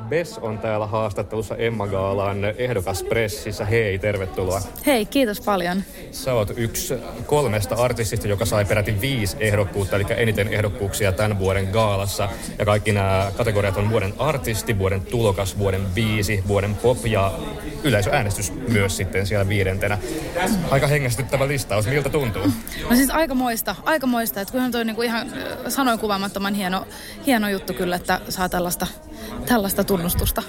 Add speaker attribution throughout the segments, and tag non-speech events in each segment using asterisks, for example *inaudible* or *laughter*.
Speaker 1: Bess on täällä haastattelussa Emma Gaalan ehdokaspressissä. Hei, tervetuloa.
Speaker 2: Hei, kiitos paljon.
Speaker 1: Sä oot yksi kolmesta artistista, joka sai peräti viisi ehdokkuutta, eli eniten ehdokkuuksia tämän vuoden gaalassa. Ja kaikki nämä kategoriat on vuoden artisti, vuoden tulokas, vuoden viisi, vuoden pop ja yleisöäänestys myös sitten siellä viidentenä. Aika hengästyttävä listaus. Miltä tuntuu?
Speaker 2: No siis aikamoista, aikamoista. Että kyllä toi niinku ihan sanoin kuvaamattoman hieno, hieno juttu kyllä, että saa tällaista, tällaista tunnustusta.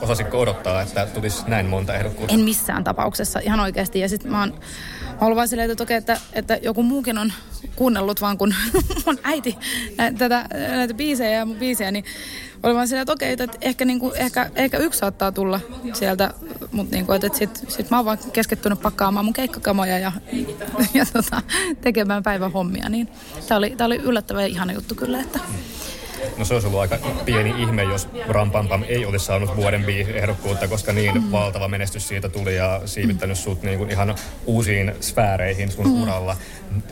Speaker 1: Osasitko odottaa, että tulisi näin monta ehdokkuutta?
Speaker 2: En missään tapauksessa, ihan oikeasti. Ja sitten mä oon ollut vaan silleen, että, okei, että, että joku muukin on kuunnellut vaan kun *laughs* mun äiti tätä, näitä biisejä ja mun biisejä, niin oli vaan silleen, että okei, että ehkä, niin kuin, ehkä, ehkä yksi saattaa tulla sieltä, mutta niin kuin, että sit, sit mä oon vaan keskittynyt pakkaamaan mun keikkakamoja ja, ja tota, tekemään päivän hommia, niin tää oli, tää oli yllättävän ihana juttu kyllä, että
Speaker 1: No se olisi ollut aika pieni ihme, jos Rampampam ei olisi saanut vuoden ehdokkuutta, koska niin mm. valtava menestys siitä tuli ja siivittänyt sut niin kuin ihan uusiin sfääreihin sun mm. uralla.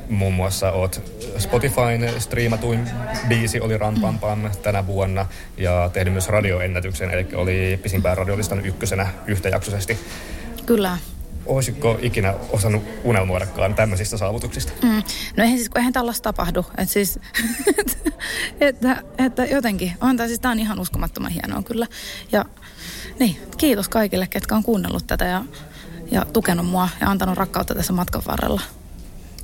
Speaker 1: Muun muassa oot Spotifyn striimatuin biisi oli Rampampam tänä vuonna ja tehnyt myös radioennätyksen, eli oli pisimpään radiolistan ykkösenä yhtäjaksoisesti.
Speaker 2: Kyllä
Speaker 1: olisiko ikinä osannut unelmoidakaan tämmöisistä saavutuksista? Mm.
Speaker 2: No eihän siis, kun eihän tällaista tapahdu. Että siis, *laughs* että, että jotenkin, on tämä siis, tämä on ihan uskomattoman hienoa kyllä. Ja niin, kiitos kaikille, ketkä on kuunnellut tätä ja, ja tukenut mua ja antanut rakkautta tässä matkan varrella.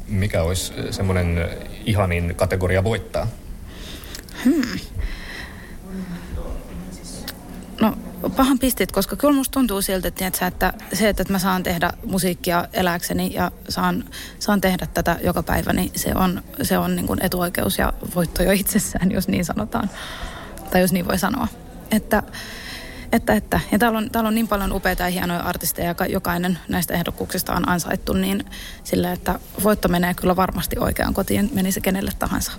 Speaker 1: Mikä olisi semmoinen ihanin kategoria voittaa? Hmm.
Speaker 2: No pahan pistit, koska kyllä musta tuntuu siltä, että, että se, että mä saan tehdä musiikkia eläkseni ja saan, saan tehdä tätä joka päivä, niin se on, se on niin kuin etuoikeus ja voitto jo itsessään, jos niin sanotaan. Tai jos niin voi sanoa. Että, että, että. Ja täällä on, täällä on niin paljon upeita ja hienoja artisteja, ja jokainen näistä ehdokkuuksista on ansaittu, niin sillä, että voitto menee kyllä varmasti oikeaan kotiin, meni se kenelle tahansa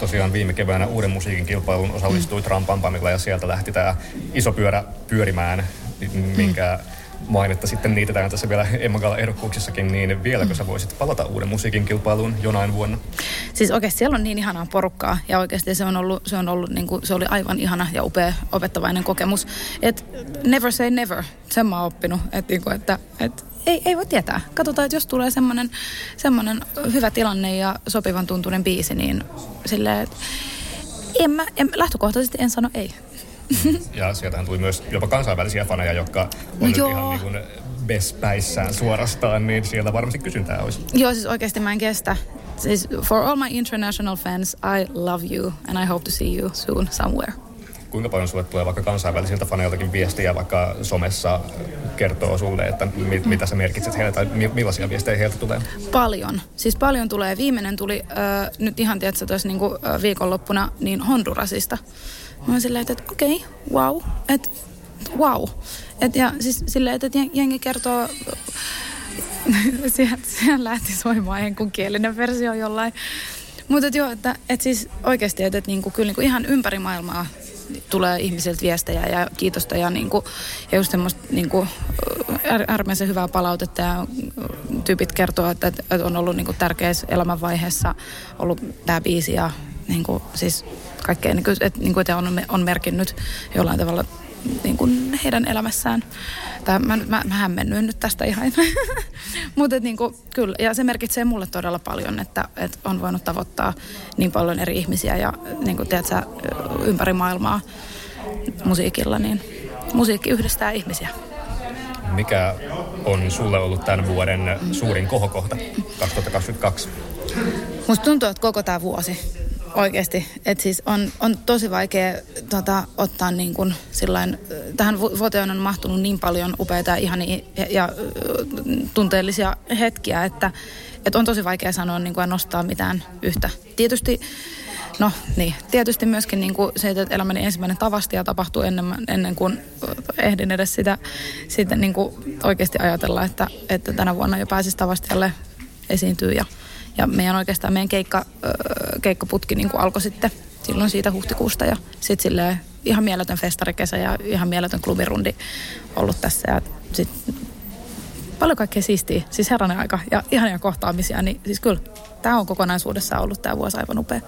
Speaker 1: tosiaan viime keväänä uuden musiikin kilpailun osallistui mm. Trampampamilla ja sieltä lähti tämä iso pyörä pyörimään, minkä mm. mainetta sitten niitetään tässä vielä Emma Gala ehdokkuuksissakin, niin vieläkö sä voisit palata uuden musiikin kilpailuun jonain vuonna?
Speaker 2: Siis oikeasti siellä on niin ihanaa porukkaa ja oikeasti se on ollut, se on ollut niin kuin, se oli aivan ihana ja upea opettavainen kokemus. Et never say never, sen mä oon oppinut, että, niin kuin, että, että ei, ei voi tietää. Katsotaan, että jos tulee semmoinen, semmoinen hyvä tilanne ja sopivan tuntuinen biisi, niin silleen, että en mä, en, lähtökohtaisesti en sano ei.
Speaker 1: Ja sieltähän tuli myös jopa kansainvälisiä faneja, jotka on no ihan niin kuin bespäissään suorastaan, niin siellä varmasti kysyntää olisi.
Speaker 2: Joo, siis oikeasti mä en kestä. Siis for all my international fans, I love you and I hope to see you soon somewhere
Speaker 1: kuinka paljon sulle tulee vaikka kansainvälisiltä faneiltakin viestiä vaikka somessa kertoo sulle, että mm. mitä sä merkitset heille tai mi, millaisia viestejä heiltä tulee?
Speaker 2: Paljon. Siis paljon tulee. Viimeinen tuli äh, nyt ihan tietysti tuossa niin äh, viikonloppuna niin Hondurasista. Mä oon silleen, että okei, okay, wow. Et, wow. Et, ja siis silleen, että jengi kertoo *laughs* siellä, siellä lähti soimaan enkunkielinen versio jollain. Mutta joo, että et siis oikeasti, että et niinku, kyllä niinku ihan ympäri maailmaa tulee ihmisiltä viestejä ja kiitosta ja, niin kuin, ja just semmoista niin kuin, äärimmäisen hyvää palautetta ja tyypit kertoo, että, että on ollut niin kuin, tärkeässä elämänvaiheessa ollut tämä biisi ja niin kuin, siis kaikkea, niin kuin, että, niin kuin, että on, on merkinnyt jollain tavalla niin kuin heidän elämässään. Tää, mä, mä, mä hämmennyin nyt tästä ihan. *laughs* Mutta niin kyllä, ja se merkitsee mulle todella paljon, että, että on voinut tavoittaa niin paljon eri ihmisiä ja niin kuin, tiedätkö, ympäri maailmaa musiikilla, niin musiikki yhdistää ihmisiä.
Speaker 1: Mikä on sulle ollut tämän vuoden suurin kohokohta 2022?
Speaker 2: Musta tuntuu, että koko tämä vuosi Oikeasti. Et siis on, on tosi vaikea tota, ottaa niin kuin sillain, tähän vuoteen on mahtunut niin paljon upeita ja ihania ja, ja tunteellisia hetkiä, että, että on tosi vaikea sanoa niin kuin, ja nostaa mitään yhtä. Tietysti No niin, tietysti myöskin niin kuin se, että elämäni ensimmäinen tavastia tapahtuu ennen, ennen kuin ehdin edes sitä, sitä niin kuin oikeasti ajatella, että, että tänä vuonna jo pääsisi tavastialle esiintyä ja Ja meidän oikeastaan meidän keikka, keikkaputki niin kuin alkoi sitten silloin siitä huhtikuusta ja sitten silleen ihan mieletön festarikesä ja ihan mieletön klubirundi ollut tässä ja sitten paljon kaikkea siistiä, siis herranen aika ja ihania kohtaamisia, niin siis kyllä tämä on kokonaisuudessaan ollut tämä vuosi aivan upea.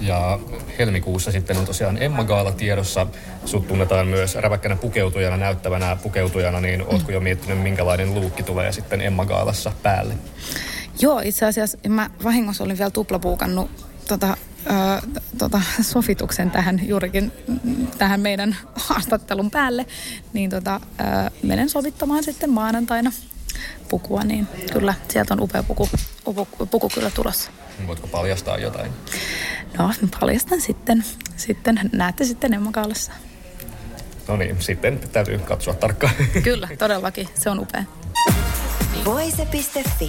Speaker 1: Ja helmikuussa sitten on tosiaan Emma Gaala tiedossa. Sut tunnetaan myös räväkkänä pukeutujana, näyttävänä pukeutujana, niin ootko jo miettinyt, minkälainen luukki tulee sitten Emma Gaalassa päälle?
Speaker 2: Joo, itse asiassa mä vahingossa olin vielä tuplapuukannut tota, ö, tota, sofituksen tähän juurikin tähän meidän haastattelun päälle, niin tota, ö, menen sovittamaan sitten maanantaina pukua, niin kyllä sieltä on upea puku, puku, puku kyllä tulossa.
Speaker 1: Voitko paljastaa jotain?
Speaker 2: No, paljastan sitten. Sitten näette sitten Emmakaalassa.
Speaker 1: No niin, sitten täytyy katsoa tarkkaan.
Speaker 2: Kyllä, todellakin. Se on upea.
Speaker 3: Voise.fi.